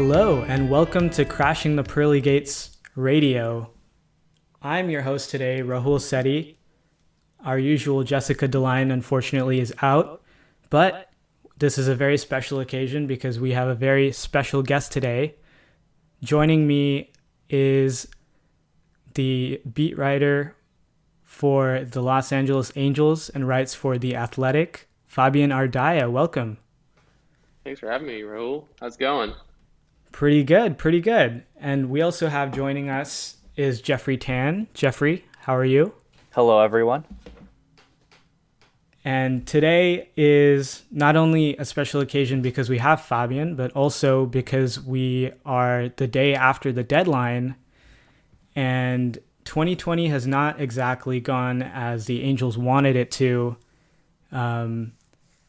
Hello, and welcome to Crashing the Pearly Gates Radio. I'm your host today, Rahul Sethi. Our usual Jessica DeLine, unfortunately, is out, but this is a very special occasion because we have a very special guest today. Joining me is the beat writer for the Los Angeles Angels and writes for The Athletic, Fabian Ardaya. Welcome. Thanks for having me, Rahul. How's it going? Pretty good, pretty good. And we also have joining us is Jeffrey Tan. Jeffrey, how are you? Hello, everyone. And today is not only a special occasion because we have Fabian, but also because we are the day after the deadline. And 2020 has not exactly gone as the Angels wanted it to. Um,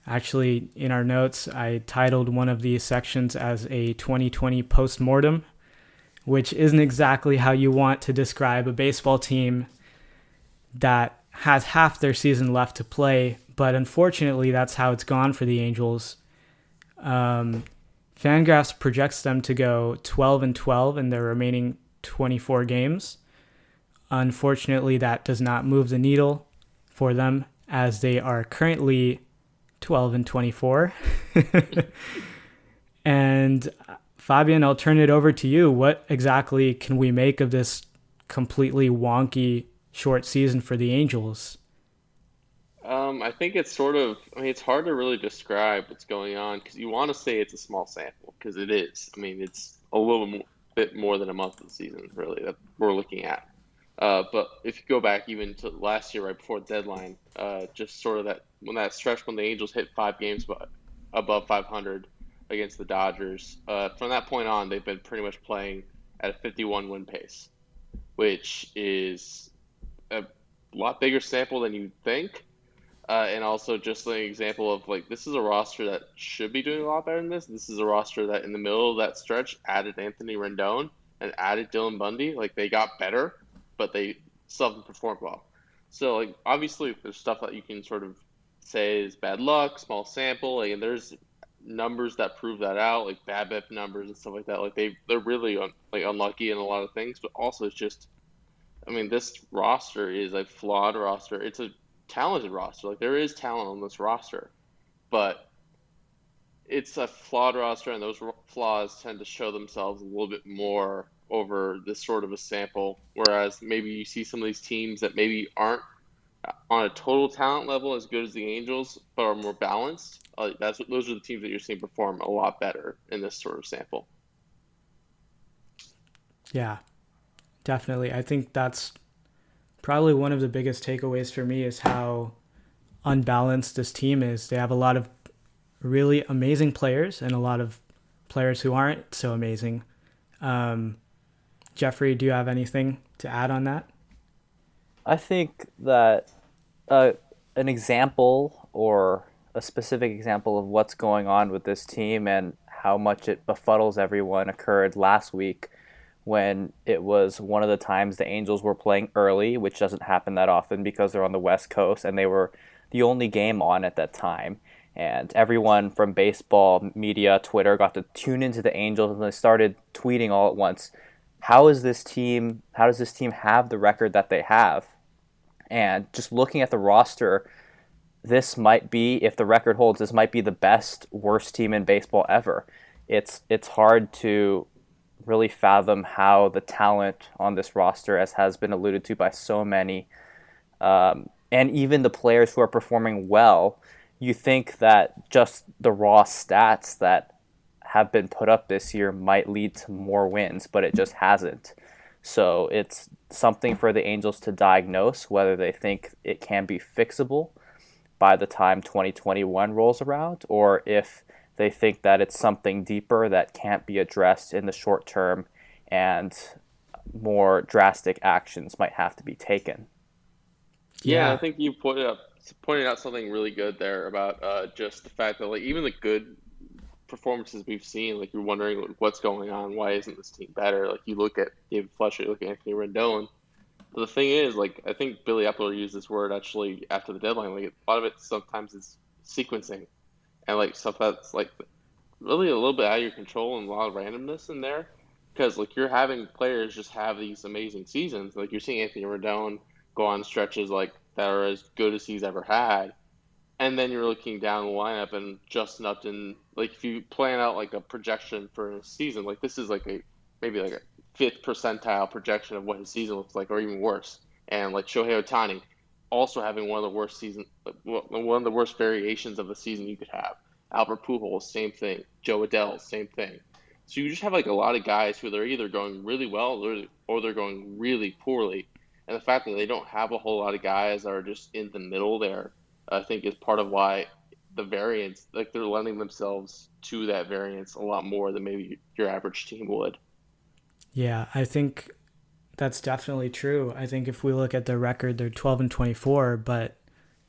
actually, in our notes, I titled one of these sections as a 2020 postmortem, which isn't exactly how you want to describe a baseball team that has half their season left to play. But unfortunately, that's how it's gone for the Angels. Um, Fangraphs projects them to go 12 and 12 in their remaining 24 games. Unfortunately, that does not move the needle for them as they are currently 12 and 24. and Fabian, I'll turn it over to you. What exactly can we make of this completely wonky short season for the Angels? Um, I think it's sort of, I mean, it's hard to really describe what's going on because you want to say it's a small sample because it is. I mean, it's a little bit more than a month of the season, really, that we're looking at. Uh, but if you go back even to last year, right before the deadline, uh, just sort of that when that stretch when the Angels hit five games above 500 against the Dodgers, uh, from that point on, they've been pretty much playing at a 51 win pace, which is a lot bigger sample than you'd think. Uh, and also just an example of like this is a roster that should be doing a lot better than this. This is a roster that in the middle of that stretch added Anthony Rendon and added Dylan Bundy. Like they got better, but they still haven't performed well. So like obviously there's stuff that you can sort of say is bad luck, small sample, like, and there's numbers that prove that out, like BABIP numbers and stuff like that. Like they they're really un, like unlucky in a lot of things, but also it's just, I mean, this roster is a flawed roster. It's a talented roster. Like there is talent on this roster, but it's a flawed roster, and those flaws tend to show themselves a little bit more over this sort of a sample. Whereas maybe you see some of these teams that maybe aren't on a total talent level as good as the Angels, but are more balanced. Uh, that's those are the teams that you're seeing perform a lot better in this sort of sample. Yeah, definitely. I think that's probably one of the biggest takeaways for me is how unbalanced this team is. They have a lot of really amazing players and a lot of players who aren't so amazing. Um, Jeffrey, do you have anything to add on that? I think that uh, an example or a specific example of what's going on with this team and how much it befuddles everyone occurred last week when it was one of the times the Angels were playing early, which doesn't happen that often because they're on the West Coast and they were the only game on at that time. And everyone from baseball, media, Twitter got to tune into the Angels and they started tweeting all at once how is this team how does this team have the record that they have? And just looking at the roster this might be if the record holds this might be the best worst team in baseball ever. It's it's hard to really fathom how the talent on this roster as has been alluded to by so many um, and even the players who are performing well you think that just the raw stats that have been put up this year might lead to more wins, but it just hasn't. So it's something for the Angels to diagnose whether they think it can be fixable by the time 2021 rolls around or if they think that it's something deeper that can't be addressed in the short term and more drastic actions might have to be taken. Yeah, yeah I think you pointed out pointed out something really good there about uh, just the fact that like even the good performances we've seen, like you're wondering what's going on. Why isn't this team better? Like you look at David Fletcher, you look at Anthony Rendon. But the thing is, like I think Billy Eppler used this word actually after the deadline. Like a lot of it sometimes is sequencing, and like stuff that's like really a little bit out of your control and a lot of randomness in there because like you're having players just have these amazing seasons. Like you're seeing Anthony Rendon go on stretches like that are as good as he's ever had, and then you're looking down the lineup and Justin Upton. Like if you plan out like a projection for a season, like this is like a maybe like a fifth percentile projection of what his season looks like, or even worse. And like Shohei Ohtani, also having one of the worst season, one of the worst variations of the season you could have. Albert Pujols, same thing. Jo Adell, same thing. So you just have like a lot of guys who they're either going really well or, or they're going really poorly. And the fact that they don't have a whole lot of guys that are just in the middle there, I think is part of why the variance, like they're lending themselves to that variance a lot more than maybe your average team would. Yeah, I think that's definitely true. I think if we look at their record, they're 12 and 24, but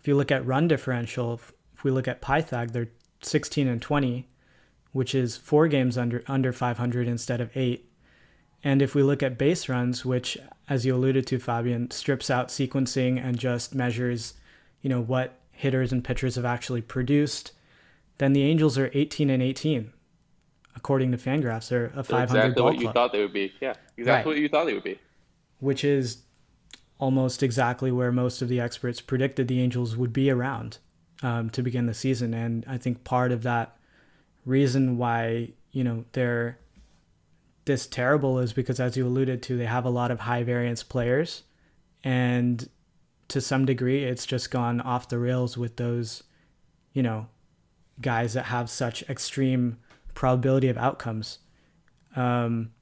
if you look at run differential, if we look at Pythag, they're 16 and 20, which is four games under under 500 instead of eight. And if we look at base runs, which, as you alluded to, Fabian, strips out sequencing and just measures, you know, what hitters and pitchers have actually produced, then the Angels are 18 and 18, according to Fangraphs. They're a 500 exactly what you thought they would be. Yeah, exactly Right. what you thought they would be. which is almost exactly where most of the experts predicted the Angels would be around um, to begin the season. And I think part of that reason why you know they're this terrible is because, as you alluded to, they have a lot of high variance players, and to some degree, it's just gone off the rails with those, you know, guys that have such extreme probability of outcomes. Um,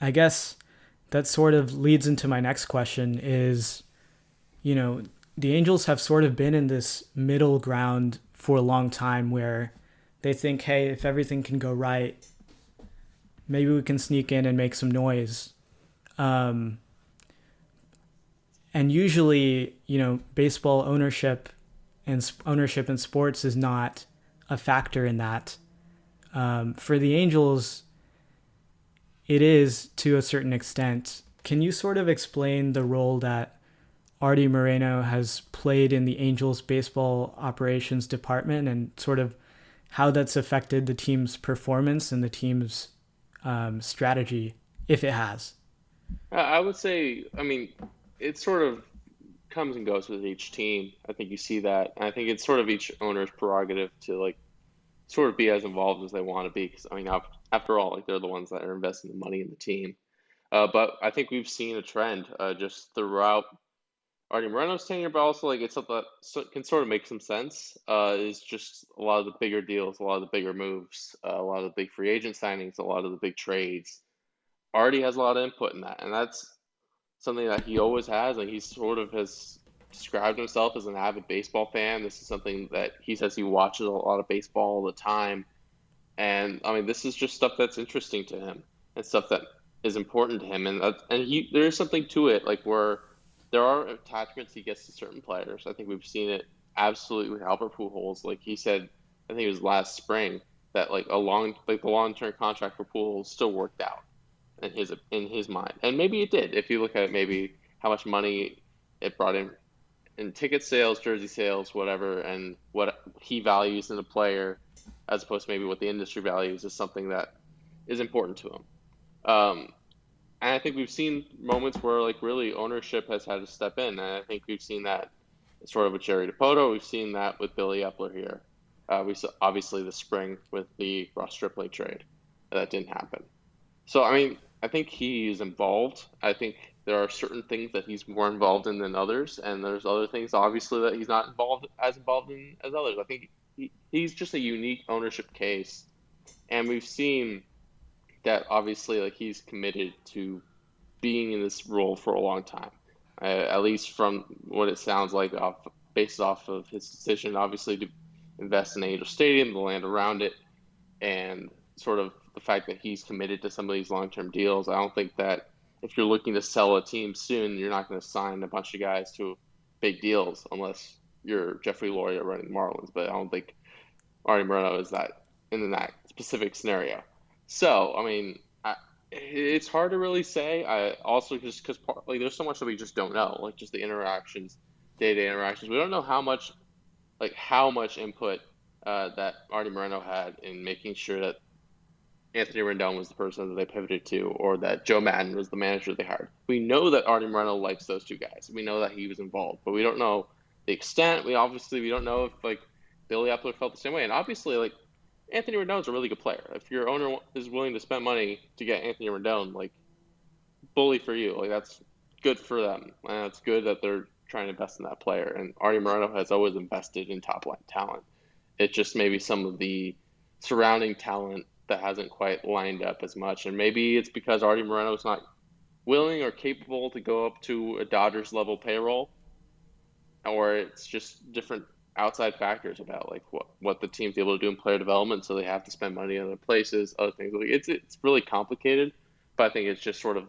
I guess that sort of leads into my next question is, you know, the Angels have sort of been in this middle ground for a long time where they think, hey, if everything can go right, maybe we can sneak in and make some noise. Um, and usually, you know, baseball ownership and ownership in sports is not a factor in that. Um, for the Angels, it is to a certain extent. Can you sort of explain the role that Arte Moreno has played in the Angels baseball operations department and sort of how that's affected the team's performance and the team's um, strategy, if it has? I- I would say, I mean, it sort of comes and goes with each team. I think you see that. And I think it's sort of each owner's prerogative to like sort of be as involved as they want to be. Because I mean, after all, like they're the ones that are investing the money in the team. Uh, but I think we've seen a trend uh, just throughout Arte Moreno's tenure, but also like it's something that can sort of make some sense. Uh, is just a lot of the bigger deals, a lot of the bigger moves, uh, a lot of the big free agent signings, a lot of the big trades. Arte has a lot of input in that, and that's something that he always has. Like he sort of has described himself as an avid baseball fan. This is something that he says he watches a lot of baseball all the time, and I mean this is just stuff that's interesting to him and stuff that is important to him. And that, and he there is something to it, like where there are attachments he gets to certain players. I think we've seen it absolutely with Albert Pujols. Like he said, I think it was last spring that like a long like the long term contract for Pujols still worked out in his in his mind, and maybe it did. If you look at maybe how much money it brought in in ticket sales, jersey sales, whatever, and what he values in a player, as opposed to maybe what the industry values, is something that is important to him. Um, and I think we've seen moments where like really ownership has had to step in, and I think we've seen that sort of with Jerry Dipoto. We've seen that with Billy Eppler here. Uh, we saw obviously the spring with the Ross Stripling trade that didn't happen. So I mean, I think he is involved. I think there are certain things that he's more involved in than others, and there's other things obviously that he's not involved as involved in as others. I think he, he's just a unique ownership case, and we've seen that obviously like he's committed to being in this role for a long time. Uh, at least from what it sounds like, off based off of his decision, obviously to invest in Angel Stadium, the land around it, and sort of the fact that he's committed to some of these long-term deals. I don't think that if you're looking to sell a team soon, you're not going to sign a bunch of guys to big deals unless you're Jeffrey Loria running the Marlins. But I don't think Arte Moreno is that in that specific scenario. So I mean, I, it's hard to really say. I also just because like there's so much that we just don't know, like just the interactions, day-to-day interactions. We don't know how much, like how much input uh, that Arte Moreno had in making sure that Anthony Rendon was the person that they pivoted to, or that Joe Maddon was the manager they hired. We know that Arte Moreno likes those two guys. We know that he was involved, but we don't know the extent. We obviously we don't know if like Billy Eppler felt the same way, and obviously like Anthony Rendon's a really good player. If your owner is willing to spend money to get Anthony Rendon, like bully for you, like that's good for them, and it's good that they're trying to invest in that player. And Arte Moreno has always invested in top line talent. It's just maybe some of the surrounding talent that hasn't quite lined up as much. And maybe it's because Arte Moreno's not willing or capable to go up to a Dodgers level payroll, or it's just different outside factors about like what, what the team's able to do in player development, so they have to spend money in other places, other things. Like it's it's really complicated, but I think it's just sort of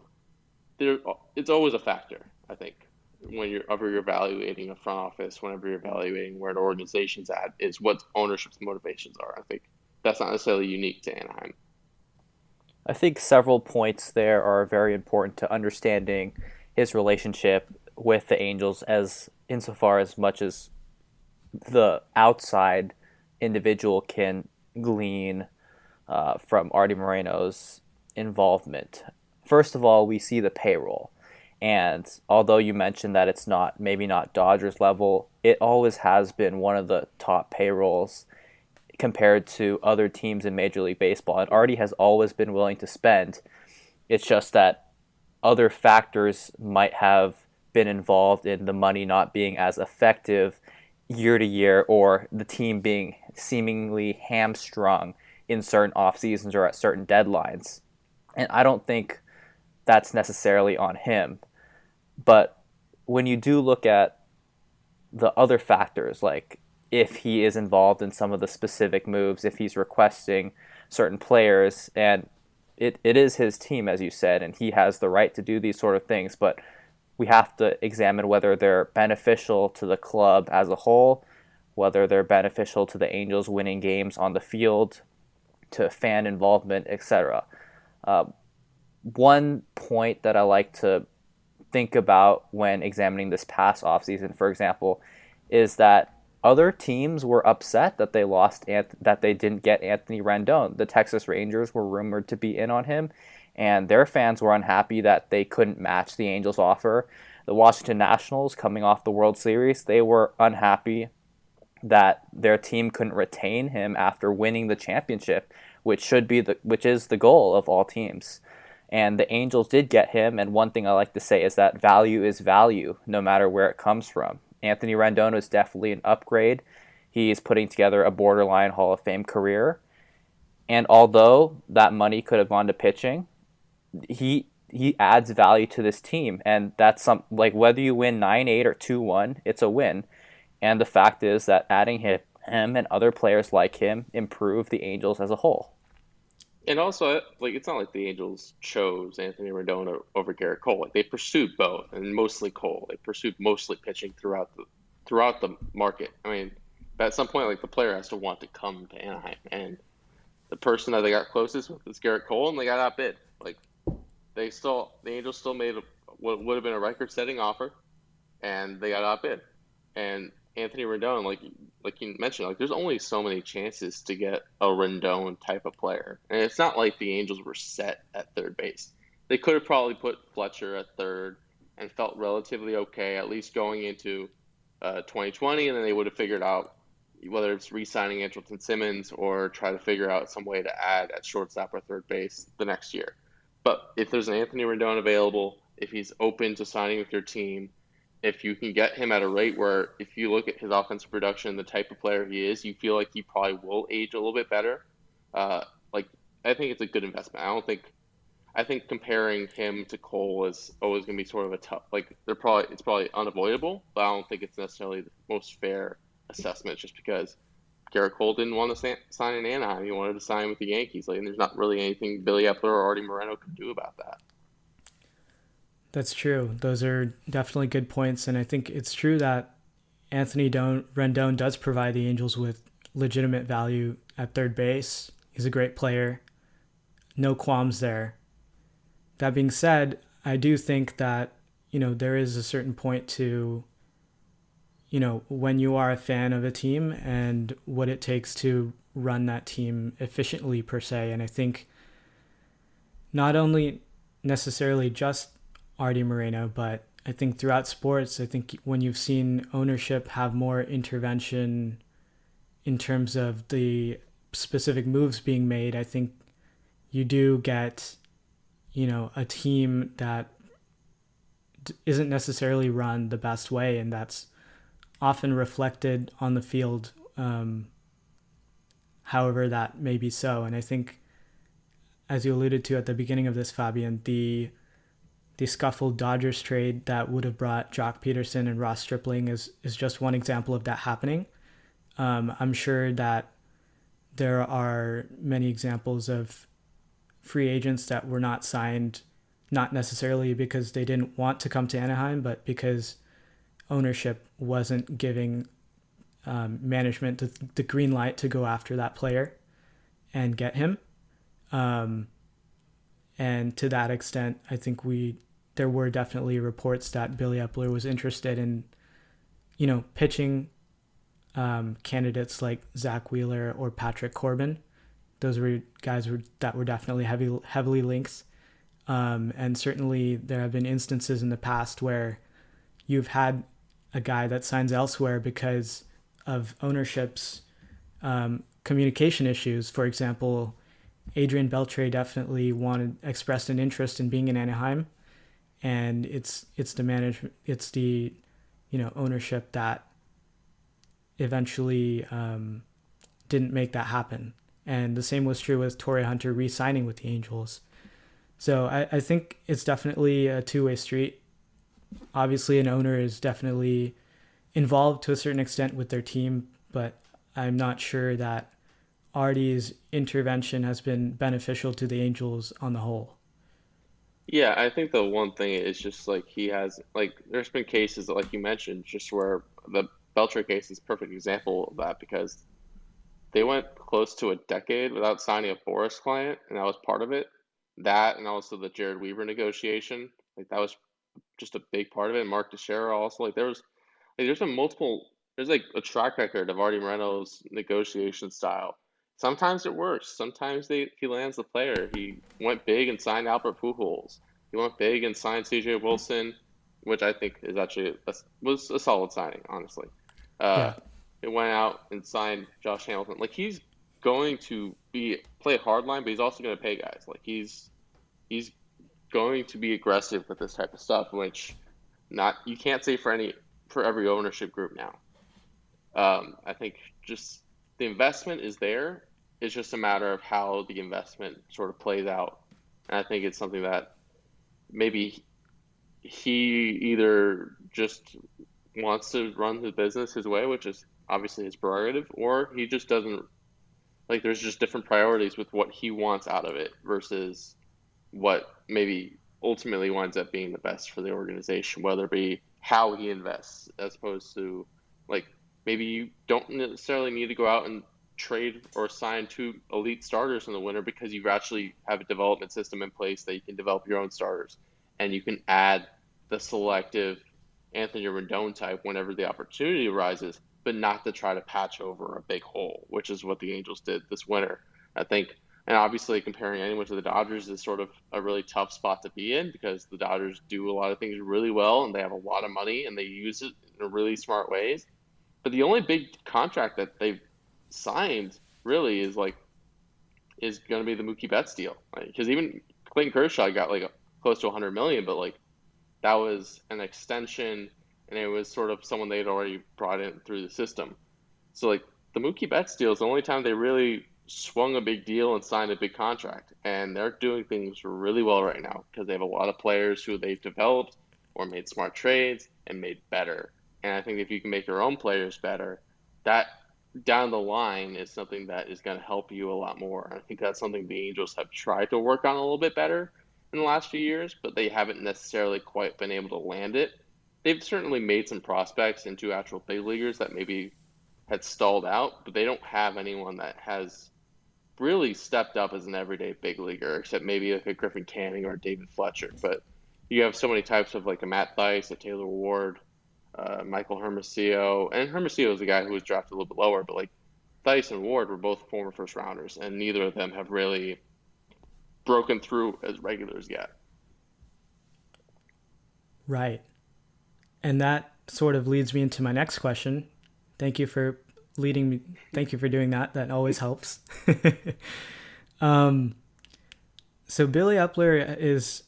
there. It's always a factor. I think when you're ever you're evaluating a front office, whenever you're evaluating where an organization's at, is what ownership's motivations are. I think that's not necessarily unique to Anaheim. I think several points there are very important to understanding his relationship with the Angels as insofar as much as the outside individual can glean uh, from Arte Moreno's involvement. First of all, we see the payroll. And although you mentioned that it's not maybe not Dodgers level, it always has been one of the top payrolls compared to other teams in Major League Baseball. And Arte has always been willing to spend. It's just that other factors might have been involved in the money not being as effective year to year or the team being seemingly hamstrung in certain off seasons or at certain deadlines. And I don't think that's necessarily on him. But when you do look at the other factors like if he is involved in some of the specific moves, if he's requesting certain players, and it, it is his team, as you said, and he has the right to do these sort of things, but we have to examine whether they're beneficial to the club as a whole, whether they're beneficial to the Angels winning games on the field, to fan involvement, etc. Uh, one point that I like to think about when examining this past offseason, for example, is that other teams were upset that they lost that they didn't get Anthony Rendon. The Texas Rangers were rumored to be in on him, and their fans were unhappy that they couldn't match the Angels' offer. The Washington Nationals, coming off the World Series, they were unhappy that their team couldn't retain him after winning the championship, which should be the which is the goal of all teams. And the Angels did get him, and one thing I like to say is that value is value, no matter where it comes from. Anthony Rendon is definitely an upgrade. He is putting together a borderline Hall of Fame career. And although that money could have gone to pitching, he he adds value to this team and that's some like whether you win 9-8 or 2-1, it's a win. And the fact is that adding him and other players like him improve the Angels as a whole. And also, like it's not like the Angels chose Anthony Rendon over Gerrit Cole. Like they pursued both, and mostly Cole. They pursued mostly pitching throughout the throughout the market. I mean, at some point, like the player has to want to come to Anaheim, and the person that they got closest with is Gerrit Cole, and they got outbid. Like they still, the Angels still made a, what would have been a record-setting offer, and they got outbid. And Anthony Rendon, like like you mentioned, like there's only so many chances to get a Rendon type of player, and it's not like the Angels were set at third base. They could have probably put Fletcher at third and felt relatively okay, at least going into uh, 2020, and then they would have figured out whether it's re-signing Andrelton Simmons or try to figure out some way to add at shortstop or third base the next year. But if there's an Anthony Rendon available, if he's open to signing with your team, if you can get him at a rate where if you look at his offensive production, and the type of player he is, you feel like he probably will age a little bit better. Uh, like I think it's a good investment. I don't think I think comparing him to Cole is always going to be sort of a tough. Like they're probably it's probably unavoidable, but I don't think it's necessarily the most fair assessment just because Gerrit Cole didn't want to sign in Anaheim. He wanted to sign with the Yankees. Like, and there's not really anything Billy Eppler or Arte Moreno could do about that. That's true. Those are definitely good points, and I think it's true that Anthony Don- Rendon does provide the Angels with legitimate value at third base. He's a great player. No qualms there. That being said, I do think that you know there is a certain point to you know, when you are a fan of a team and what it takes to run that team efficiently per se. And I think not only necessarily just Arte Moreno, but I think throughout sports, I think when you've seen ownership have more intervention in terms of the specific moves being made, I think you do get, you know, a team that isn't necessarily run the best way, and that's often reflected on the field. Um, however, that may be so, and I think, as you alluded to at the beginning of this, Fabian, the the scuffled Dodgers trade that would have brought Joc Pederson and Ross Stripling is is just one example of that happening. Um, I'm sure that there are many examples of free agents that were not signed, not necessarily because they didn't want to come to Anaheim, but because ownership wasn't giving um, management the, the, green light to go after that player and get him. Um, and to that extent, I think we there were definitely reports that Billy Eppler was interested in, you know, pitching um, candidates like Zack Wheeler or Patrick Corbin. Those were guys were, that were definitely heavy, heavily linked. Um, and certainly there have been instances in the past where you've had a guy that signs elsewhere because of ownership's um, communication issues. For example, Adrian Beltre definitely wanted expressed an interest in being in Anaheim, and it's it's the management, it's the you know ownership that eventually um, didn't make that happen. And the same was true with Torii Hunter re-signing with the Angels. So I, I think it's definitely a two-way street. Obviously, an owner is definitely involved to a certain extent with their team, but I'm not sure that Arte's intervention has been beneficial to the Angels on the whole. Yeah, I think the one thing is just like he has like there's been cases like you mentioned just where the Beltre case is a perfect example of that because they went close to a decade without signing a Boras client, and that was part of it. That and also the Jered Weaver negotiation, like that was just a big part of it. Mark Teixeira also, like there was, like there's been multiple. There's like a track record of Arte Moreno's negotiation style. Sometimes it works. Sometimes they he lands the player. He went big and signed Albert Pujols. He went big and signed C.J. Wilson, which I think is actually a, was a solid signing, honestly. Uh, yeah. It went out and signed Josh Hamilton. Like he's going to be play hard line, but he's also going to pay guys. Like he's he's going to be aggressive with this type of stuff, which not you can't say for any for every ownership group now. Um, I think just the investment is there. It's just a matter of how the investment sort of plays out, and I think it's something that maybe he either just wants to run the business his way, which is obviously his prerogative, or he just doesn't like there's just different priorities with what he wants out of it versus what maybe ultimately winds up being the best for the organization, whether it be how he invests as opposed to like maybe you don't necessarily need to go out and trade or sign two elite starters in the winter because you actually have a development system in place that you can develop your own starters and you can add the selective Anthony Rendon type whenever the opportunity arises, but not to try to patch over a big hole, which is what the Angels did this winter. I think, and obviously comparing anyone to the Dodgers is sort of a really tough spot to be in because the Dodgers do a lot of things really well and they have a lot of money and they use it in really smart ways. But the only big contract that they've signed really is like is going to be the Mookie Betts deal because even Clayton Kershaw got like a, close to 100 million, but like that was an extension and it was sort of someone they'd already brought in through the system. So like the Mookie Betts deal is the only time they really swung a big deal and signed a big contract, and they're doing things really well right now because they have a lot of players who they've developed or made smart trades and made better. And I think if you can make your own players better, that down the line is something that is going to help you a lot more. I think that's something the Angels have tried to work on a little bit better in the last few years, but they haven't necessarily quite been able to land it. They've certainly made some prospects into actual big leaguers that maybe had stalled out, but they don't have anyone that has really stepped up as an everyday big leaguer, except maybe like a Griffin Canning or David Fletcher. But you have so many types of like a Matt Thaiss, a Taylor Ward, uh, Michael Hermosillo, and Hermosillo is a guy who was drafted a little bit lower, but like Thaiss and Ward were both former first rounders, and neither of them have really broken through as regulars yet. Right. And that sort of leads me into my next question. Thank you for leading me. Thank you for doing that. That always helps. um, so Billy Eppler is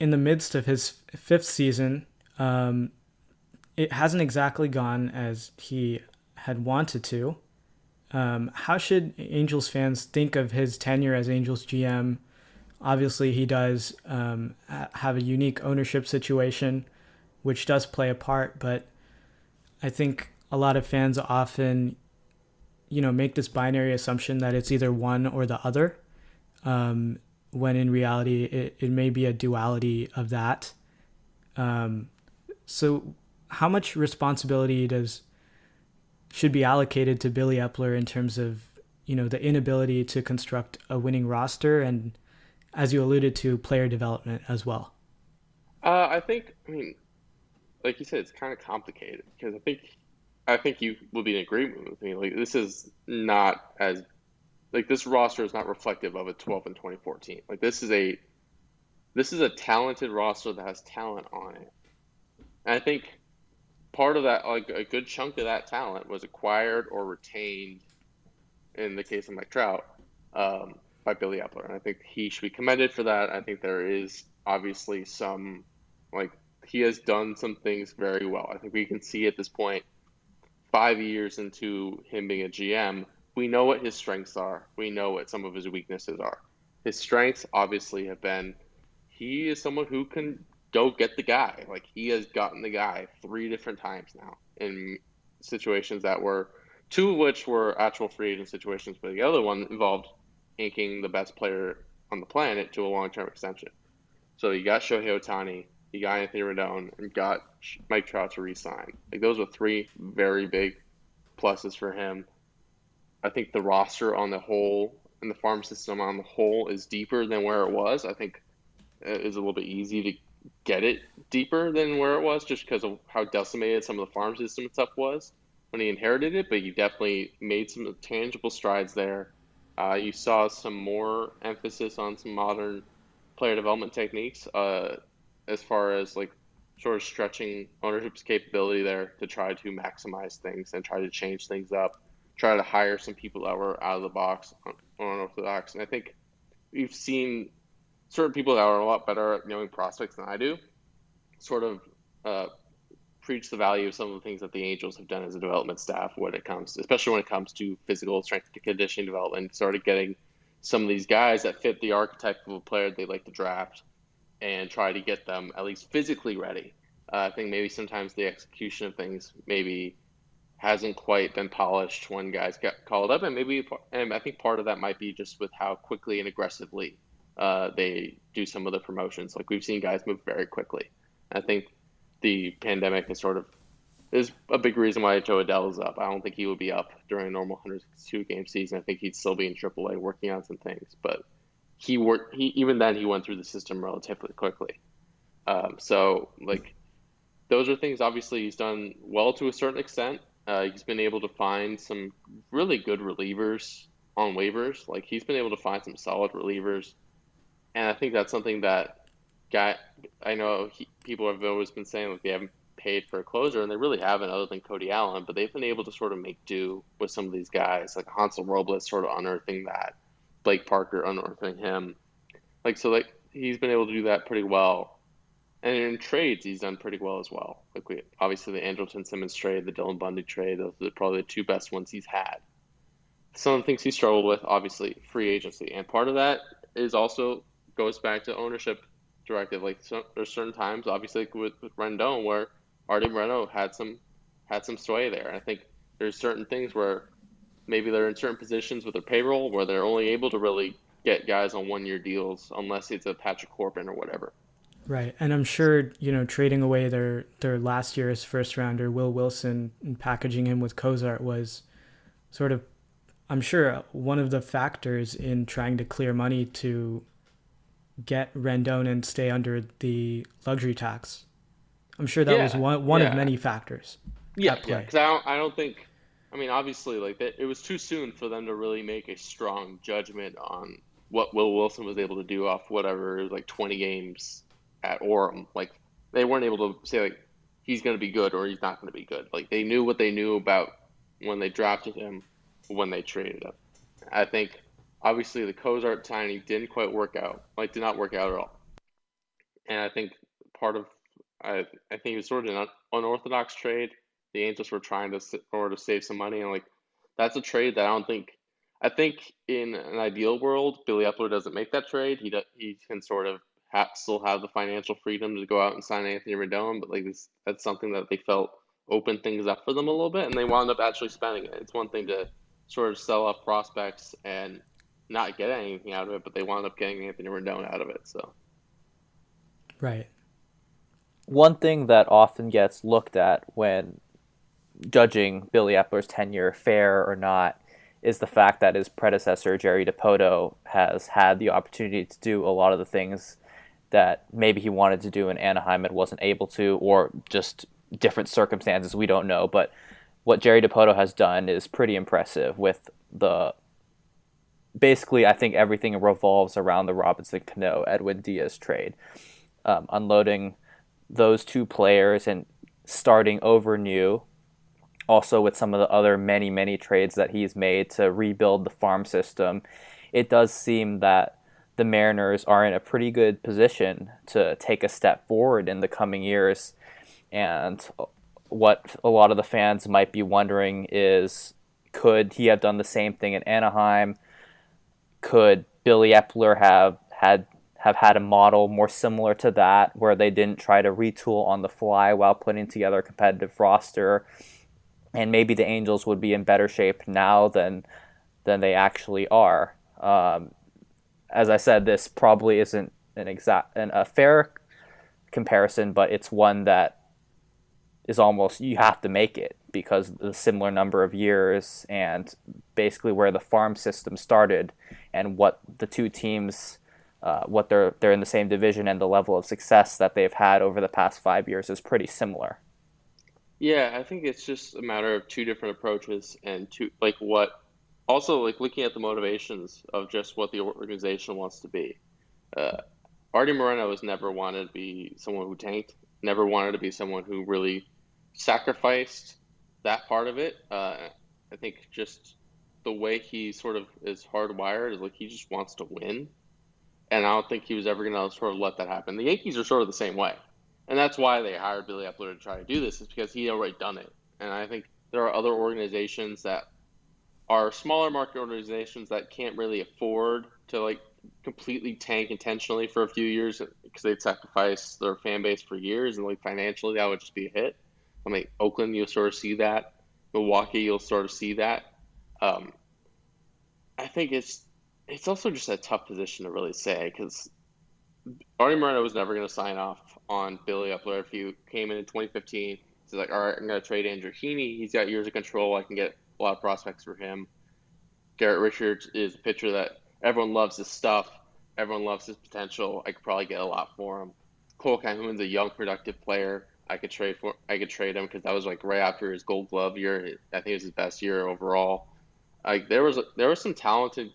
in the midst of his fifth season. Um, it hasn't exactly gone as he had wanted to. Um, how should Angels fans think of his tenure as Angels GM? Obviously, he does um, have a unique ownership situation, which does play a part. But I think a lot of fans often, you know, make this binary assumption that it's either one or the other, um, when in reality it, it may be a duality of that. Um, so, how much responsibility does should be allocated to Billy Eppler in terms of you know the inability to construct a winning roster and as you alluded to player development as well? Uh, i think i mean like you said it's kind of complicated because i think i think you will be in agreement with me. Like this is not as like this roster is not reflective of a 12 and 2014 like this is a this is a talented roster that has talent on it. And i think part of that, like a good chunk of that talent, was acquired or retained. In the case of Mike Trout, um, by Billy Eppler, and I think he should be commended for that. I think there is obviously some, like he has done some things very well. I think we can see at this point, five years into him being a GM, we know what his strengths are. We know what some of his weaknesses are. His strengths obviously have been he is someone who can go get the guy. Like he has gotten the guy three different times now in situations that were two of which were actual free agent situations, but the other one involved inking the best player on the planet to a long term extension. So you got Shohei Ohtani, you got Anthony Rendon, and got Mike Trout to re-sign. Like those were three very big pluses for him. I think the roster on the whole and the farm system on the whole is deeper than where it was. I think it is a little bit easy to get it deeper than where it was just because of how decimated some of the farm system stuff was when he inherited it, but you definitely made some tangible strides there. Uh, you saw some more emphasis on some modern player development techniques uh, as far as like sort of stretching ownership's capability there to try to maximize things and try to change things up, try to hire some people that were out of the box, unorthodox. And I think we've seen certain people that are a lot better at knowing prospects than I do sort of uh, preach the value of some of the things that the Angels have done as a development staff when it comes, especially when it comes to physical strength and conditioning development, started getting some of these guys that fit the archetype of a player they like to draft and try to get them at least physically ready. Uh, I think maybe sometimes the execution of things maybe hasn't quite been polished when guys get called up, and maybe and I think part of that might be just with how quickly and aggressively uh, they do some of the promotions. Like we've seen guys move very quickly. I think the pandemic is sort of is a big reason why Jo Adell is up. I don't think he would be up during a normal 162 game season. I think he'd still be in AAA working on some things, but he worked. He even then he went through the system relatively quickly. Um, so like those are things. Obviously, he's done well to a certain extent. Uh, he's been able to find some really good relievers on waivers. Like he's been able to find some solid relievers and I think that's something that guy I know he, people have always been saying like they haven't paid for a closer, and they really haven't, other than Cody Allen. But they've been able to sort of make do with some of these guys, like Hansel Robles, sort of unearthing that, Blake Parker unearthing him, like so like he's been able to do that pretty well. And in trades, he's done pretty well as well. Like we obviously the Andrelton Simmons trade, the Dylan Bundy trade, those are probably the two best ones he's had. Some of the things he struggled with, obviously, free agency, and part of that is also goes back to ownership directive. Like so, there's certain times, obviously with, with Rendon, where Arte Moreno had some had some sway there. I think there's certain things where maybe they're in certain positions with their payroll where they're only able to really get guys on one year deals unless it's a Patrick Corbin or whatever. Right, and I'm sure you know trading away their their last year's first rounder Will Wilson and packaging him with Cozart was sort of, I'm sure one of the factors in trying to clear money to get Rendon and stay under the luxury tax. I'm sure that Yeah, was one one yeah. of many factors. Yeah, yeah. Because I don't, I don't think. I mean, obviously, like it it was too soon for them to really make a strong judgment on what Will Wilson was able to do off whatever like 20 games at Orem. Like they weren't able to say like he's going to be good or he's not going to be good. Like they knew what they knew about when they drafted him, when they traded him. I think obviously the Cozart signing didn't quite work out. Like did not work out at all. And I think part of I I think it was sort of an unorthodox trade. The Angels were trying to order to save some money, and like that's a trade that I don't think. I think in an ideal world, Billy Eppler doesn't make that trade. He he can sort of ha- still have the financial freedom to go out and sign Anthony Rendon, but like this, that's something that they felt opened things up for them a little bit, and they wound up actually spending it. It's one thing to sort of sell off prospects and not get anything out of it, but they wound up getting Anthony Rendon out of it. So Right. One thing that often gets looked at when judging Billy Eppler's tenure fair or not is the fact that his predecessor Jerry Dipoto has had the opportunity to do a lot of the things that maybe he wanted to do in Anaheim and wasn't able to, or just different circumstances we don't know. But what Jerry Dipoto has done is pretty impressive with the basically I think everything revolves around the Robinson Cano Edwin Diaz trade. Um, unloading those two players and starting over new also with some of the other many many trades that he's made to rebuild the farm system. It does seem that the mariners are in a pretty good position to take a step forward in the coming years. And what a lot of the fans might be wondering is could he have done the same thing in anaheim could billy eppler have had have had a model more similar to that where they didn't try to retool on the fly while putting together a competitive roster and maybe the angels would be in better shape now than than they actually are. Um, as i said this probably isn't an exact an, a fair comparison but it's one that is almost you have to make it because the similar number of years and basically where the farm system started and what the two teams uh, what they're they're in the same division and the level of success that they've had over the past five years is pretty similar. Yeah, I think it's just a matter of two different approaches and two like what also like looking at the motivations of just what the organization wants to be. Uh, Arte Moreno has never wanted to be someone who tanked, never wanted to be someone who really sacrificed that part of it. Uh, I think just the way he sort of is hardwired is like he just wants to win, and I don't think he was ever going to sort of let that happen. The Yankees are sort of the same way. And that's why they hired Billy Eppler to try to do this, is because he already done it. And I think there are other organizations that are smaller market organizations that can't really afford to like completely tank intentionally for a few years because they'd sacrifice their fan base for years and like financially that would just be a hit. I mean, Oakland, you'll sort of see that. Milwaukee, you'll sort of see that. Um, I think it's it's also just a tough position to really say because Arte Moreno was never going to sign off on Billy Eppler if he came in in 2015. He's like, all right, I'm going to trade Andrew Heaney. He's got years of control. I can get a lot of prospects for him. Garrett Richards is a pitcher that everyone loves his stuff. Everyone loves his potential. I could probably get a lot for him. Cole Calhoun's a young, productive player. I could trade for. I could trade him because that was like right after his Gold Glove year. I think it was his best year overall. Like there was there was some talented,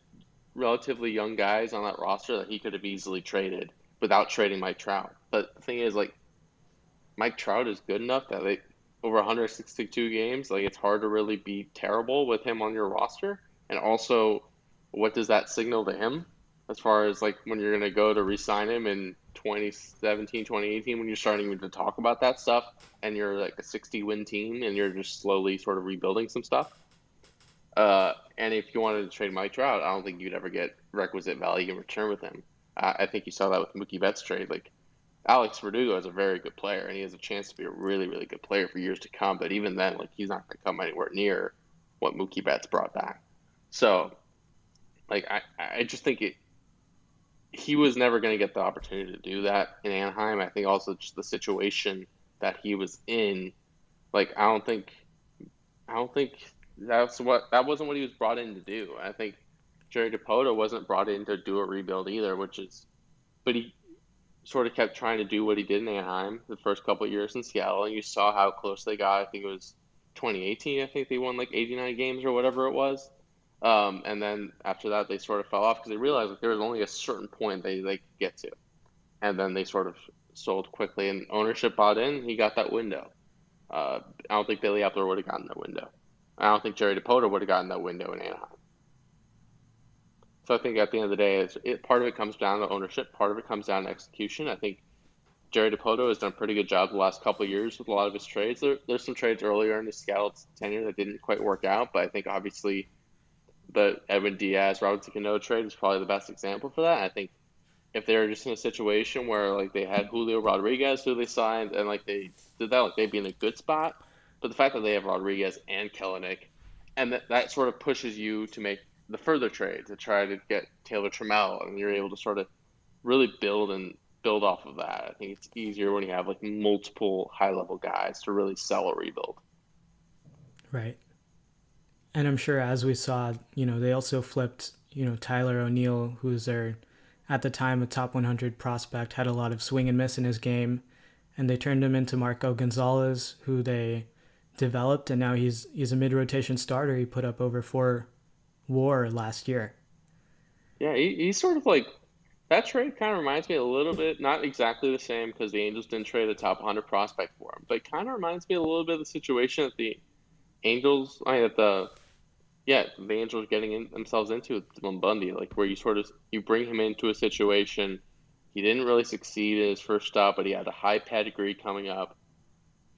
relatively young guys on that roster that he could have easily traded without trading Mike Trout. But the thing is, like, Mike Trout is good enough that like over 162 games, like it's hard to really be terrible with him on your roster. And also, what does that signal to him as far as like when you're going to go to re-sign him in 2017, 2018 when you're starting to talk about that stuff and you're like a 60 win team and you're just slowly sort of rebuilding some stuff. Uh, and if you wanted to trade Mike Trout, I don't think you'd ever get requisite value in return with him. I, I think you saw that with Mookie Betts trade. Like Alex Verdugo is a very good player, and he has a chance to be a really, really good player for years to come. But even then, like he's not going to come anywhere near what Mookie Betts brought back. So, like I, I just think it. He was never going to get the opportunity to do that in Anaheim. I think also just the situation that he was in. Like I don't think, I don't think that's what that wasn't what he was brought in to do. I think Jerry Dipoto wasn't brought in to do a rebuild either, which is, but he sort of kept trying to do what he did in Anaheim the first couple years in Seattle, and you saw how close they got. I think it was 2018. I think they won like 89 games or whatever it was. Um, and then after that, they sort of fell off because they realized like there was only a certain point they they could get to, and then they sort of sold quickly, and ownership bought in. He got that window. Uh, I don't think Billy Eppler would have gotten that window. I don't think Jerry Dipoto would have gotten that window in Anaheim. So I think at the end of the day, it, part of it comes down to ownership, part of it comes down to execution. I think Jerry Dipoto has done a pretty good job the last couple of years with a lot of his trades. There, there's some trades earlier in his Seattle tenure that didn't quite work out, but I think obviously the Edwin Diaz, Robinson Cano trade is probably the best example for that. I think if they're just in a situation where like they had Julio Rodriguez who they signed and like they did that, like they'd be in a good spot. But the fact that they have Rodriguez and Kelenic, and that, that sort of pushes you to make the further trade to try to get Taylor Trammell, and you're able to sort of really build and build off of that. I think it's easier when you have like multiple high level guys to really sell a rebuild. Right. And I'm sure as we saw, you know, they also flipped, you know, Tyler O'Neill, who's their at the time a top 100 prospect, had a lot of swing and miss in his game, and they turned him into Marco Gonzales, who they developed, and now he's he's a mid rotation starter. He put up over four WAR last year. Yeah, he, he's sort of like that trade. Kind of reminds me a little bit, not exactly the same because the Angels didn't trade a top 100 prospect for him, but it kind of reminds me a little bit of the situation that the Angels, I mean, at the yeah, the Angels getting in, themselves into with Dylan Bundy, like where you sort of you bring him into a situation. He didn't really succeed in his first stop, but he had a high pedigree coming up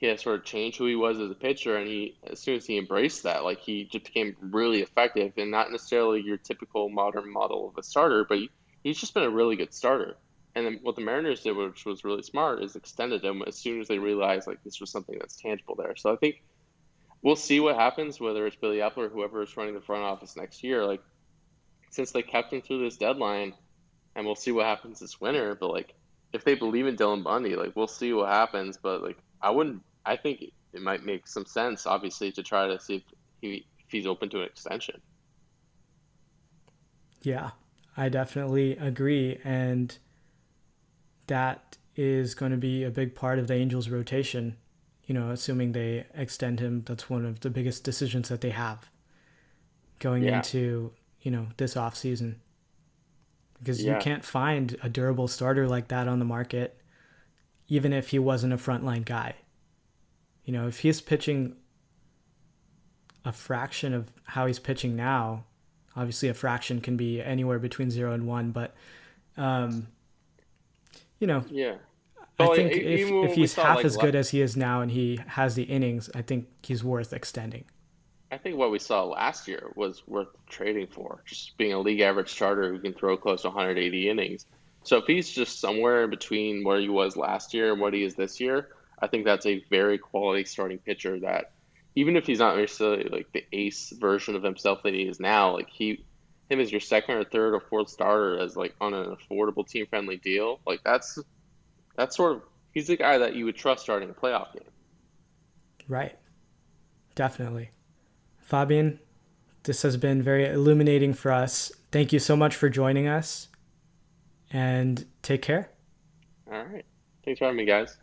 he had sort of changed who he was as a pitcher, and he as soon as he embraced that, like he just became really effective, and not necessarily your typical modern model of a starter, but he, he's just been a really good starter. And then what the Mariners did, which was really smart, is extended him as soon as they realized like this was something that's tangible there. So I think we'll see what happens, whether it's Billy Eppler or whoever is running the front office next year. Like since they kept him through this deadline, and we'll see what happens this winter. But like if they believe in Dylan Bundy, like we'll see what happens. But like I wouldn't I think it might make some sense, obviously, to try to see if, he, if he's open to an extension. Yeah, I definitely agree. And that is going to be a big part of the Angels' rotation. You know, assuming they extend him, that's one of the biggest decisions that they have going yeah. into, you know, this off season. Because yeah. you can't find a durable starter like that on the market, even if he wasn't a frontline guy. You know, if he's pitching a fraction of how he's pitching now, obviously a fraction can be anywhere between zero and one, but um, you know, yeah. I think if, if he's half like as good as he is now and he has the innings, I think he's worth extending. I think what we saw last year was worth trading for, just being a league average starter who can throw close to 180 innings. So if he's just somewhere in between where he was last year and what he is this year, I think that's a very quality starting pitcher that even if he's not necessarily like the ace version of himself that he is now, like he him as your second or third or fourth starter as like on an affordable team friendly deal, like that's that's sort of he's the guy that you would trust starting a playoff game. Right. Definitely. Fabian, this has been very illuminating for us. Thank you so much for joining us and take care. All right. Thanks for having me, guys.